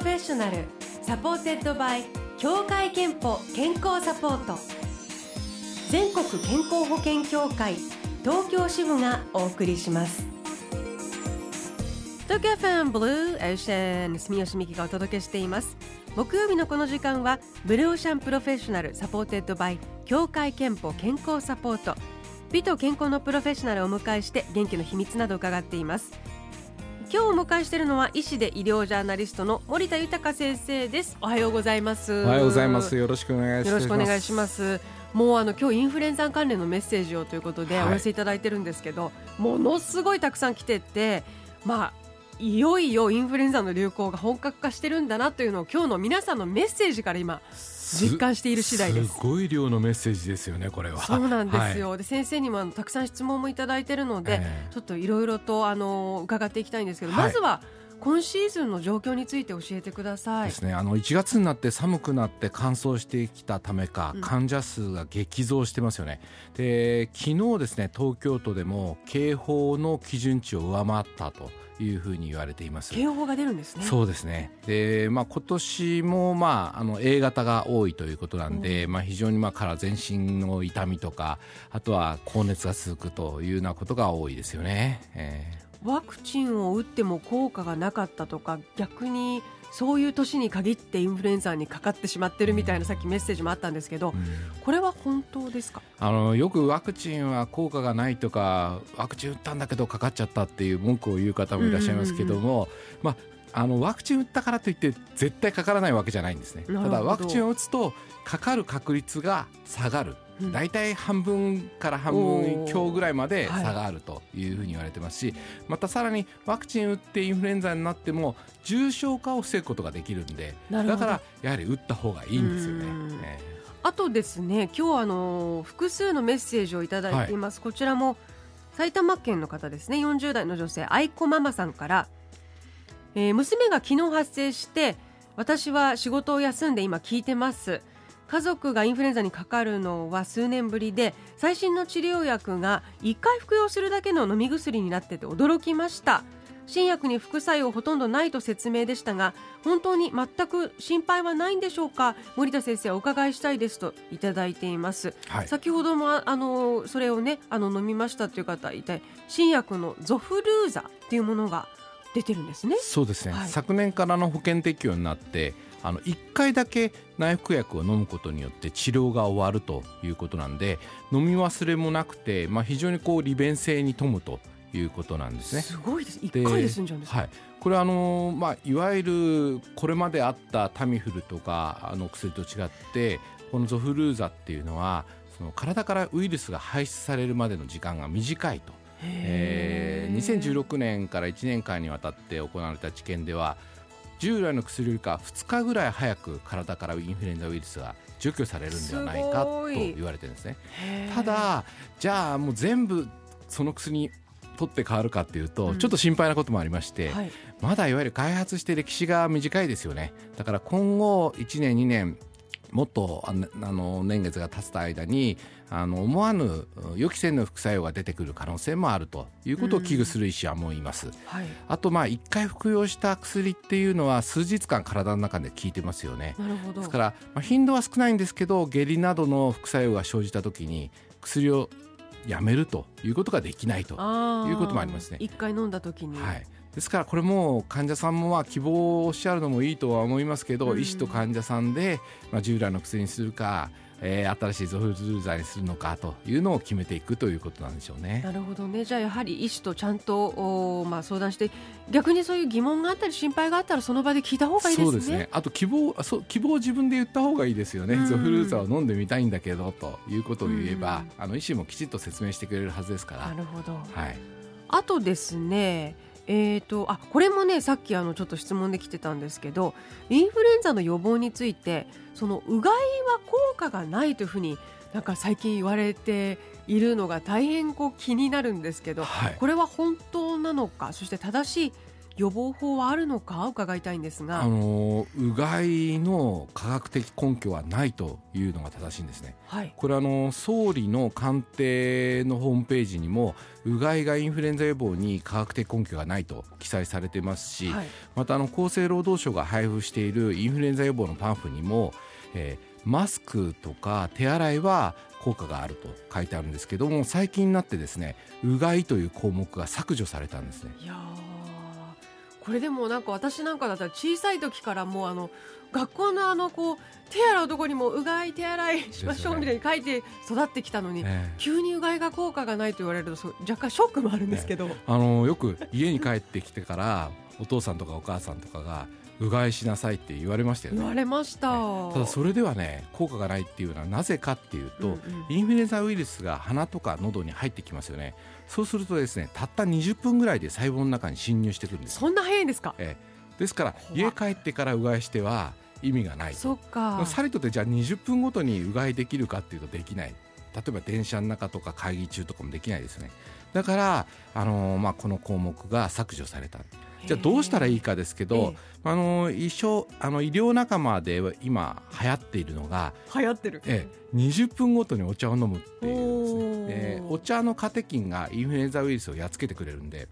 Professional supported by 協会けんぽ健康サポート。全国健康保険協会東京支部がお送りします。東京 FM Blue Ocean 住吉美紀がお届けしています。木曜日のこの時間は Blue Ocean Professional supported by 協会けんぽ健康サポート。美と健康のプロフェッショナルをお迎えして元気の秘密など伺っています。今日お迎えしているのは医師で医療ジャーナリストの森田豊先生です。おはようございます。おはようございます。よろしくお願いします。よろしくお願いします。もうあの今日インフルエンザ関連のメッセージをということでお寄せいただいてるんですけど、はい、ものすごいたくさん来ててまあいよいよインフルエンザの流行が本格化してるんだなというのを今日の皆さんのメッセージから今実感している次第です。すごい量のメッセージですよねこれは。そうなんですよ、はい、で先生にもたくさん質問もいただいているので、えー、ちょっといろいろとあの伺っていきたいんですけど、はい、まずは今シーズンの状況について教えてください。ですね。あの1月になって寒くなって乾燥してきたためか、患者数が激増してますよね。で昨日ですね東京都でも警報の基準値を上回ったというふうに言われています。警報が出るんですね。そうですね。で、まあ、今年も、まあ、あの A 型が多いということなんで、まあ、非常に、まあ、から全身の痛みとかあとは高熱が続くというようなことが多いですよね、えー、ワクチンを打っても効果がなかったとか逆にそういう年に限ってインフルエンザにかかってしまってるみたいなさっきメッセージもあったんですけど、うん、これは本当ですか？あのよくワクチンは効果がないとかワクチン打ったんだけどかかっちゃったっていう文句を言う方もいらっしゃいますけども、まああのワクチン打ったからといって絶対かからないわけじゃないんですね。ただワクチンを打つとかかる確率が下がる大体半分から半分強ぐらいまで差があるというふうに言われてますし、またさらにワクチン打ってインフルエンザになっても重症化を防ぐことができるんでだからやはり打った方がいいんですよね。あとですね今日あの複数のメッセージをいただいています、はい、こちらも埼玉県の方ですね。40代の女性愛子ママさんから、えー、娘が昨日発生して私は仕事を休んで今聞いてます家族がインフルエンザにかかるのは数年ぶりで最新の治療薬が1回服用するだけの飲み薬になってて驚きました。新薬に副作用ほとんどないと説明でしたが本当に全く心配はないんでしょうか？森田先生お伺いしたいですといただいています、はい、先ほどもあのそれをねあの飲みましたという方いて新薬のゾフルーザっていうものが出てるんですね。そうですね、はい、昨年からの保険適用になってあの1回だけ内服薬を飲むことによって治療が終わるということなんで飲み忘れもなくて、まあ、非常にこう利便性に富むということなんですね。すごいです。一回で済んじゃうんですはい。これあのまあいわゆるこれまであったタミフルとかあの薬と違ってこのゾフルーザっていうのはその体からウイルスが排出されるまでの時間が短いと。えー、2016年から1年間にわたって行われた治験では従来の薬よりか2日ぐらい早く体からインフルエンザウイルスが除去されるんではないかと言われてるんですね。ただじゃあもう全部その薬に取って変わるかっていうと、ちょっと心配なこともありまして、はい、まだいわゆる開発して歴史が短いですよね。だから今後1年2年もっとあの年月が経つ間にあの思わぬ予期せぬ副作用が出てくる可能性もあるということを危惧する医師はもういます、はい、あとまあ1回服用した薬っていうのは数日間体の中で効いてますよね。ですから、まあ、頻度は少ないんですけど下痢などの副作用が生じた時に薬をやめるということができないということもありますね。一回飲んだ時に、はい、ですからこれも患者さんもまあ希望をおっしゃるのもいいとは思いますけど、うん、医師と患者さんで、まあ、従来の薬にするかえー、新しいゾフルーザにするのかというのを決めていくということなんでしょうね。なるほどね。じゃあやはり医師とちゃんとお、まあ、相談して逆にそういう疑問があったり心配があったらその場で聞いた方がいいですね。そうですね。あと希望そう希望を自分で言った方がいいですよね、ゾフルーザを飲んでみたいんだけどということを言えば、あの医師もきちっと説明してくれるはずですから。なるほど、はい、あとですねえーと、あこれもねさっきあのちょっと質問できてたんですけどインフルエンザの予防についてそのうがいは効果がないというふうになんか最近言われているのが大変こう気になるんですけど、はい、これは本当なのかそして正しい予防法はあるのか伺いたいんですが。あのうがいの科学的根拠はないというのが正しいんですね、はい、これあの総理の官邸のホームページにもうがいがインフルエンザ予防に科学的根拠がないと記載されてますし、はい、またあの厚生労働省が配布しているインフルエンザ予防のパンフにも、えー、マスクとか手洗いは効果があると書いてあるんですけども最近になってですねうがいという項目が削除されたんですね。いやこれでもなんか私なんかだったら小さい時からもうあの学校のあのこう手洗うところにもうがい手洗いしましょうみたいに書いて育ってきたのに、ね、急にうがいが効果がないと言われると若干ショックもあるんですけど、ね、あのよく家に帰ってきてからお父さんとかお母さんとかがうがいしなさいって言われましたよね。言われました、ね、ただそれではね効果がないっていうのはなぜかっていうと、うんうん、インフルエンザウイルスが鼻とか喉に入ってきますよねそうするとですねたった20分ぐらいで細胞の中に侵入してくるんです。そんな早いんですか、ええ、ですから家帰ってからうがいしては意味がないそっか。さりとてじゃあ20分ごとにうがいできるかっていうとできない。例えば電車の中とか会議中とかもできないですねだから、あのー、まあ、この項目が削除された。じゃあどうしたらいいかですけど、あの医療あの医療仲間で今流行っているのが流行ってる、ええ、20分ごとにお茶を飲むっていうですね、えー、お茶のカテキンがインフルエンザウイルスをやっつけてくれるんで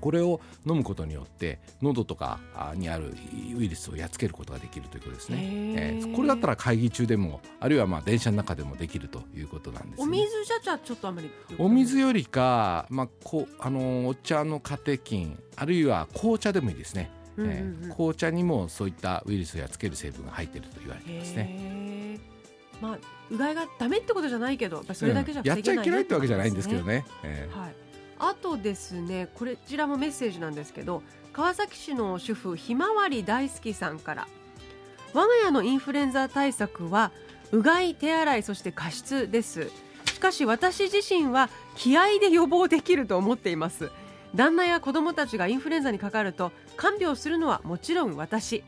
これを飲むことによって喉とかにあるウイルスをやっつけることができるということですね、えー、これだったら会議中でもあるいはまあ電車の中でもできるということなんです、ね、お水じゃじゃちょっとあまりお水よりか、まあ、こあのお茶のカテキンあるいは紅茶でもいいですね、うんうんうん、えー、紅茶にもそういったウイルスをやっつける成分が入っていると言われていますね。まあ、うがいがダメってことじゃないけどそれだけじゃ、うん、やっちゃいけないってわけじゃないんですけどね。えー、はいあとですねこちらもメッセージなんですけど川崎市の主婦ひまわり大好きさんから我が家のインフルエンザ対策はうがい手洗いそして加湿です。しかし私自身は気合で予防できると思っています。旦那や子供たちがインフルエンザにかかると看病するのはもちろん私。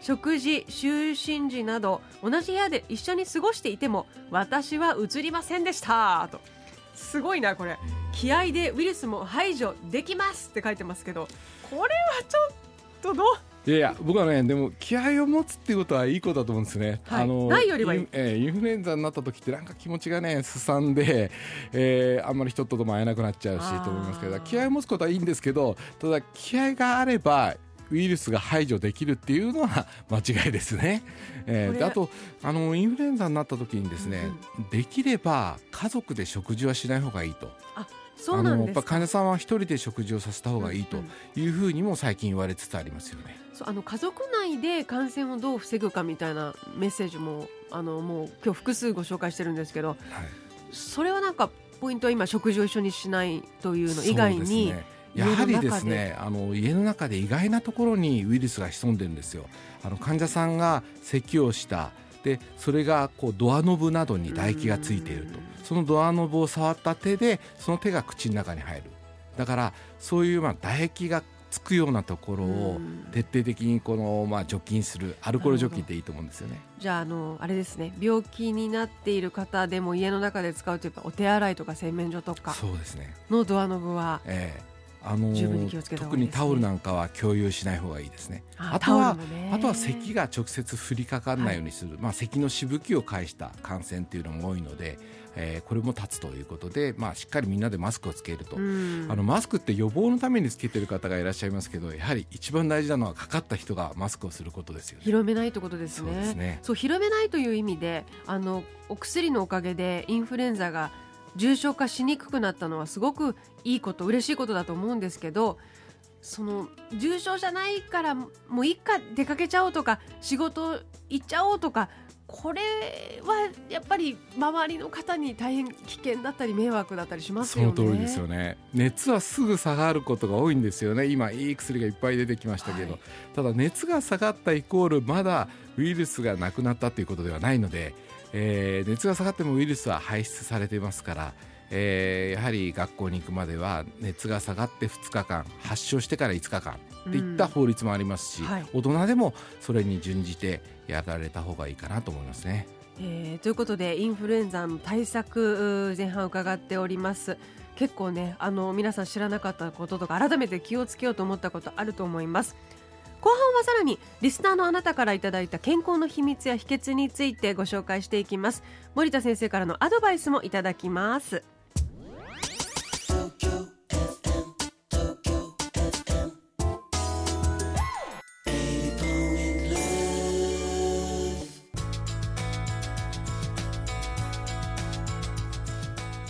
食事就寝時など同じ部屋で一緒に過ごしていても私は移りませんでした。と。すごいなこれ。気合でウイルスも排除できますって書いてますけどこれはちょっとどう？いやいや僕はねでも気合を持つっていうことはいいことだと思うんですね。はい、あのないよりはいい、えー、インフルエンザになった時ってなんか気持ちがねすさんで、えー、あんまり人とも会えなくなっちゃうしと思いますけど気合を持つことはいいんですけどただ気合があればウイルスが排除できるっていうのは 間違いですね。えー、であとあのインフルエンザになった時にですね、うんうん、できれば家族で食事はしない方がいいと。あそうなんです患者さんは一人で食事をさせた方がいいというふうにも最近言われつつありますよね。そうあの家族内で感染をどう防ぐかみたいなメッセージもあのもう今日複数ご紹介してるんですけど、はい、それはなんかポイントは今食事を一緒にしないというの以外に。やはりですねあの家の中で意外なところにウイルスが潜んでるんですよ。あの患者さんが咳をした。でそれがこうドアノブなどに唾液がついていると。そのドアノブを触った手でその手が口の中に入る。だからそういうまあ唾液がつくようなところを徹底的にこのまあ除菌するアルコール除菌っていいと思うんですよね。じゃああのあれですね。病気になっている方でも家の中で使うというかお手洗いとか洗面所とかそうですね。のドアノブは、ええあのー、特にタオルなんかは共有しない方がいいですね。あとは、あとは咳が直接降りかかんないようにする、はい、まあ咳のしぶきを介した感染っていうのも多いので、えー、これも立つということで、まあしっかりみんなでマスクをつけると、あのマスクって予防のためにつけてる方がいらっしゃいますけど、やはり一番大事なのはかかった人がマスクをすることですよね。広めないということですね。そうですね。そう広めないという意味で、あのお薬のおかげでインフルエンザが重症化しにくくなったのはすごくいいこと嬉しいことだと思うんですけどその重症じゃないからもう一家出かけちゃおうとか仕事行っちゃおうとかこれはやっぱり周りの方に大変危険だったり迷惑だったりしますよね。その通りですよね。熱はすぐ下がることが多いんですよね。今いい薬がいっぱい出てきましたけど、はい、ただ熱が下がったイコールまだウイルスがなくなったということではないので。えー、熱が下がってもウイルスは排出されていますから、えー、やはり学校に行くまでは熱が下がって2日間発症してから5日間っていった法律もありますし、うんはい、大人でもそれに準じてやられた方がいいかなと思いますね。えー、ということでインフルエンザの対策前半伺っております。結構ねあの皆さん知らなかったこととか改めて気をつけようと思ったことあると思います後半はさらにリスナーのあなたからいただいた健康の秘密や秘訣についてご紹介していきます。森田先生からのアドバイスもいただきます。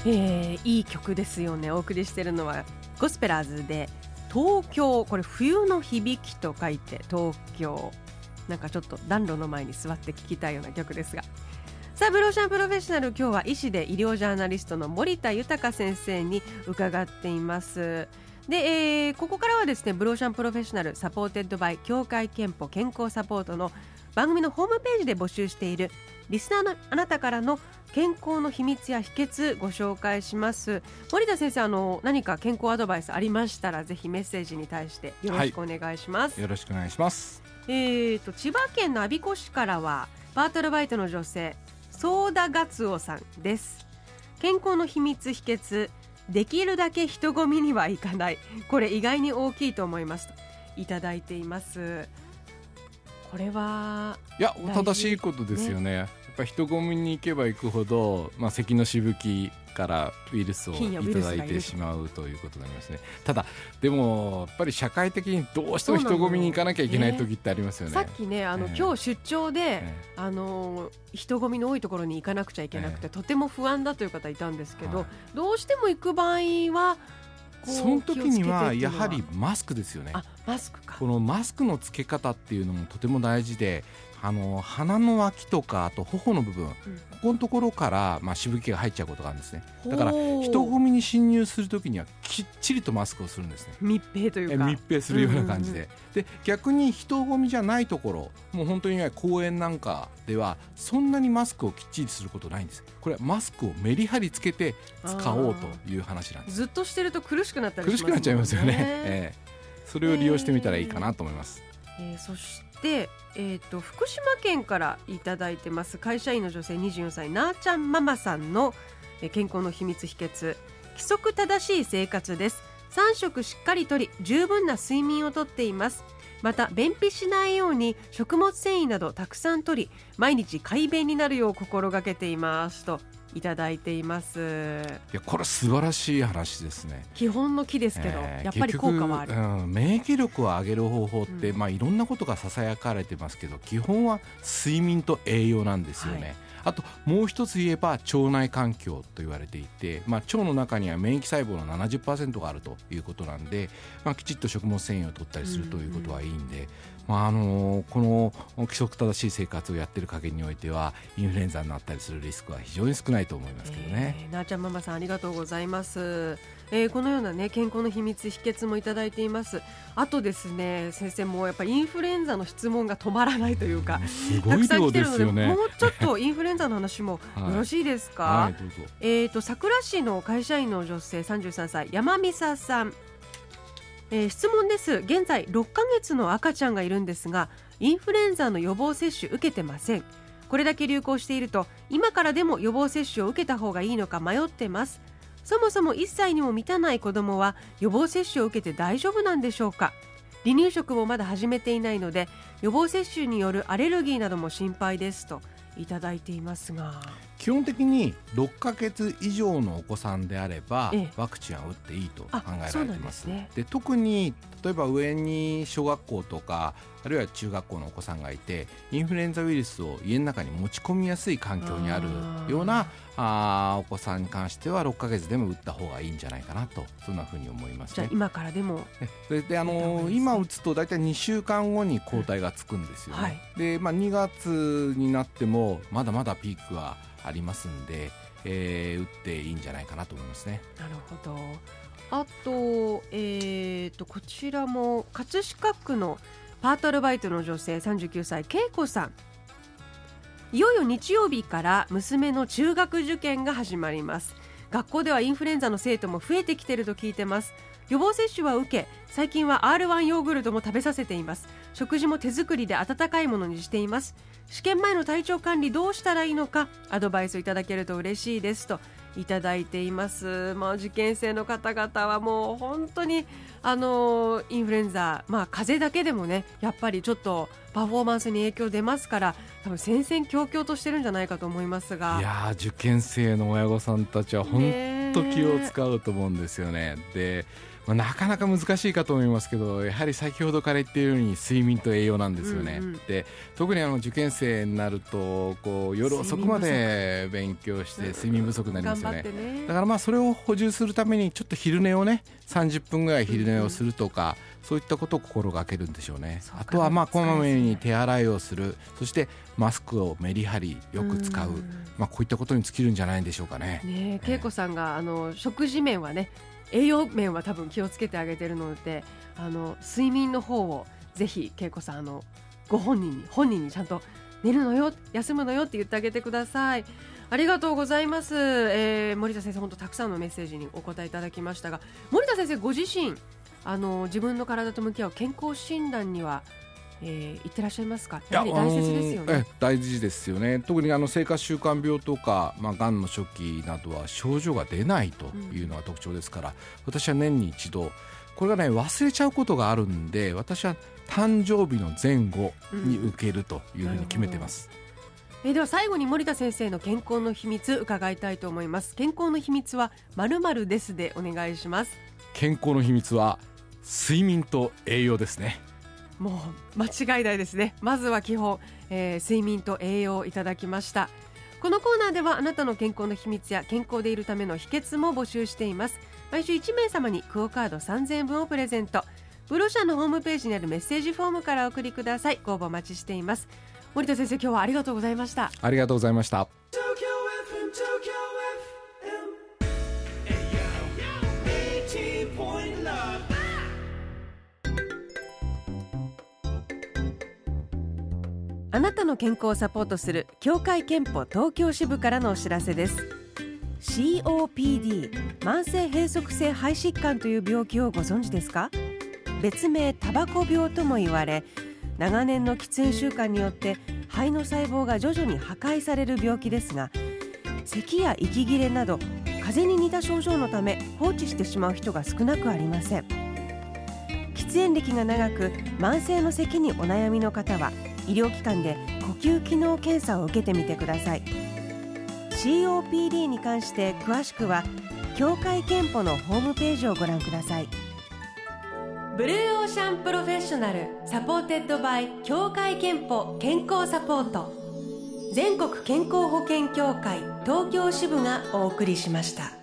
えー、いい曲ですよね。お送りしてるのはゴスペラーズで東京これ冬の響きと書いて東京。なんかちょっと暖炉の前に座って聴きたいような曲ですが。さあ Blue Ocean Professional 今日は医師で医療ジャーナリストの森田豊先生に伺っています。で、えー、ここからはですね Blue Ocean Professional supported by 協会けんぽ健康サポートの番組のホームページで募集しているリスナーのあなたからの健康の秘密や秘訣ご紹介します。森田先生あの何か健康アドバイスありましたらぜひメッセージに対してよろしくお願いします、はい、よろしくお願いします。えーと千葉県の我孫子市からはパートルバイトの女性ソーダガツオさんです。健康の秘密秘訣できるだけ人混みにはいかない。これ意外に大きいと思いますといただいていますこれはいや正しいことですよね、ね、やっぱ人混みに行けば行くほど、まあ、咳のしぶきからウイルスをいただいてしまうということになりますね。ただでもやっぱり社会的にどうしても人混みに行かなきゃいけない時ってありますよね、さっきねあの、えー、今日出張で、えー、あの人混みの多いところに行かなくちゃいけなくて、えー、とても不安だという方いたんですけど、はい、どうしても行く場合はその時にはやはりマスクですよね。マスクかこのマスクの付け方っていうのもとても大事であの鼻の脇とかあと頬の部分、うん、ここのところから、まあ、しぶきが入っちゃうことがあるんですね。だから人混みに侵入するときにはきっちりとマスクをするんですね。密閉というか。密閉するような感じで、うんうんうん、で逆に人混みじゃないところもう本当に公園なんかではそんなにマスクをきっちりすることないんです。これはマスクをメリハリつけて使おうという話なんです。ずっとしてると苦しくなったりね、苦しくなっちゃいますよね、えー、それを利用してみたらいいかなと思います、えー、そしてで、えーと、福島県からいただいてます会社員の女性24歳なーちゃんママさんの健康の秘密秘訣。規則正しい生活です。3食しっかりとり十分な睡眠をとっています。また便秘しないように食物繊維などたくさんとり毎日快便になるよう心がけています。といただいています。いやこれ素晴らしい話ですね。基本の木ですけど、えー、やっぱり効果はある、うん、免疫力を上げる方法って、うん、まあいろんなことがささやかれてますけど基本は睡眠と栄養なんですよね、はいあともう一つ言えば腸内環境と言われていて、まあ、腸の中には免疫細胞の70%があるということなんで、まあ、きちっと食物繊維を取ったりするということはいいんで、まあ、あのこの規則正しい生活をやってる加減においてはインフルエンザになったりするリスクは非常に少ないと思いますけどね。えー、なあちゃんママさんありがとうございます。えー、このようなね健康の秘密秘訣もいただいていますあとですね先生もやっぱりインフルエンザの質問が止まらないというか、たくさん来てるので、もうちょっとインフルエンザの話もよろしいですか、はいはい、えっ、と桜市の会社員の女性33歳山美沙さん。えー、質問です。現在6ヶ月の赤ちゃんがいるんですがインフルエンザの予防接種受けてません。これだけ流行していると今からでも予防接種を受けた方がいいのか迷ってます。そもそも1歳にも満たない子どもは予防接種を受けて大丈夫なんでしょうか？離乳食もまだ始めていないので予防接種によるアレルギーなども心配ですといただいていますが。基本的に6ヶ月以上のお子さんであれば、ええ、ワクチンは打っていいと考えられています。で、ね、特に例えば上に小学校とかあるいは中学校のお子さんがいてインフルエンザウイルスを家の中に持ち込みやすい環境にあるようなあお子さんに関しては6か月でも打った方がいいんじゃないかなとそんなふうに思います、ね、じゃあ今からでもでであの今打つと大体2週間後に抗体がつくんですよね、はい、で、まあ、2月になってもまだまだピークはありますんで、えー、打っていいんじゃないかなと思いますね。なるほど。あと,、えーと、こちらも葛飾区のパートアルバイトの女性39歳恵子さん。いよいよ日曜日から娘の中学受験が始まります。学校ではインフルエンザの生徒も増えてきてると聞いてます。予防接種は受け最近は R1 ヨーグルトも食べさせています。食事も手作りで温かいものにしています。試験前の体調管理どうしたらいいのかアドバイスいただけると嬉しいですといただいています、まあ、受験生の方々はもう本当にあのインフルエンザ、まあ、風邪だけでもねやっぱりちょっとパフォーマンスに影響出ますから多分戦々恐々としてるんじゃないかと思いますが。いや受験生の親御さんたちは本当気を使うと思うんですよね。でまあ、なかなか難しいかと思いますけどやはり先ほどから言っているように睡眠と栄養なんですよね。うんうん、で特にあの受験生になるとこう夜遅くまで勉強して睡眠不足になりますよね。ね、だからまあそれを補充するためにちょっと昼寝をね30分ぐらい昼寝をするとか、うん、そういったことを心がけるんでしょうね。あとはまあこまめに手洗いをする。そしてマスクをメリハリよく使う、まあ、こういったことに尽きるんじゃないでしょうかね。ね恵子さんがあの食事面はね栄養面は多分気をつけてあげてるのであの睡眠の方をぜひ恵子さんあのご本人に本人にちゃんと寝るのよ休むのよって言ってあげてください。ありがとうございます、えー、森田先生本当たくさんのメッセージにお答えいただきましたが森田先生ご自身あの自分の体と向き合う健康診断にはえー、言ってらっしゃいますか？やはり大切ですよね。大事ですよね。特にあの生活習慣病とか、まあ癌の初期などは症状が出ないというのが特徴ですから、うん、私は年に一度これがね忘れちゃうことがあるんで、私は誕生日の前後に受けるというふうに決めてます。うん、えー、では最後に森田先生の健康の秘密伺いたいと思います。健康の秘密はまるまるですでお願いします。健康の秘密は睡眠と栄養ですね。もう間違いないですね。まずは基本、えー、睡眠と栄養をいただきました。このコーナーではあなたの健康の秘密や健康でいるための秘訣も募集しています。毎週1名様にクオカード3000円分をプレゼント。ブロシャのホームページにあるメッセージフォームからお送りください。ご応募お待ちしています。森田先生今日はありがとうございました。ありがとうございましたあなたの健康をサポートする協会憲法東京支部からのお知らせです。COPD 慢性閉塞性肺疾患という病気をご存知ですか？別名タバコ病とも言われ長年の喫煙習慣によって肺の細胞が徐々に破壊される病気ですが咳や息切れなど風邪に似た症状のため放置してしまう人が少なくありません。喫煙歴が長く慢性の咳にお悩みの方は医療機関で呼吸機能検査を受けてみてください。COPD に関して詳しくは協会けんぽのホームページをご覧ください。 Blue Ocean Professional supported by 協会けんぽ健康サポート。全国健康保険協会東京支部がお送りしました。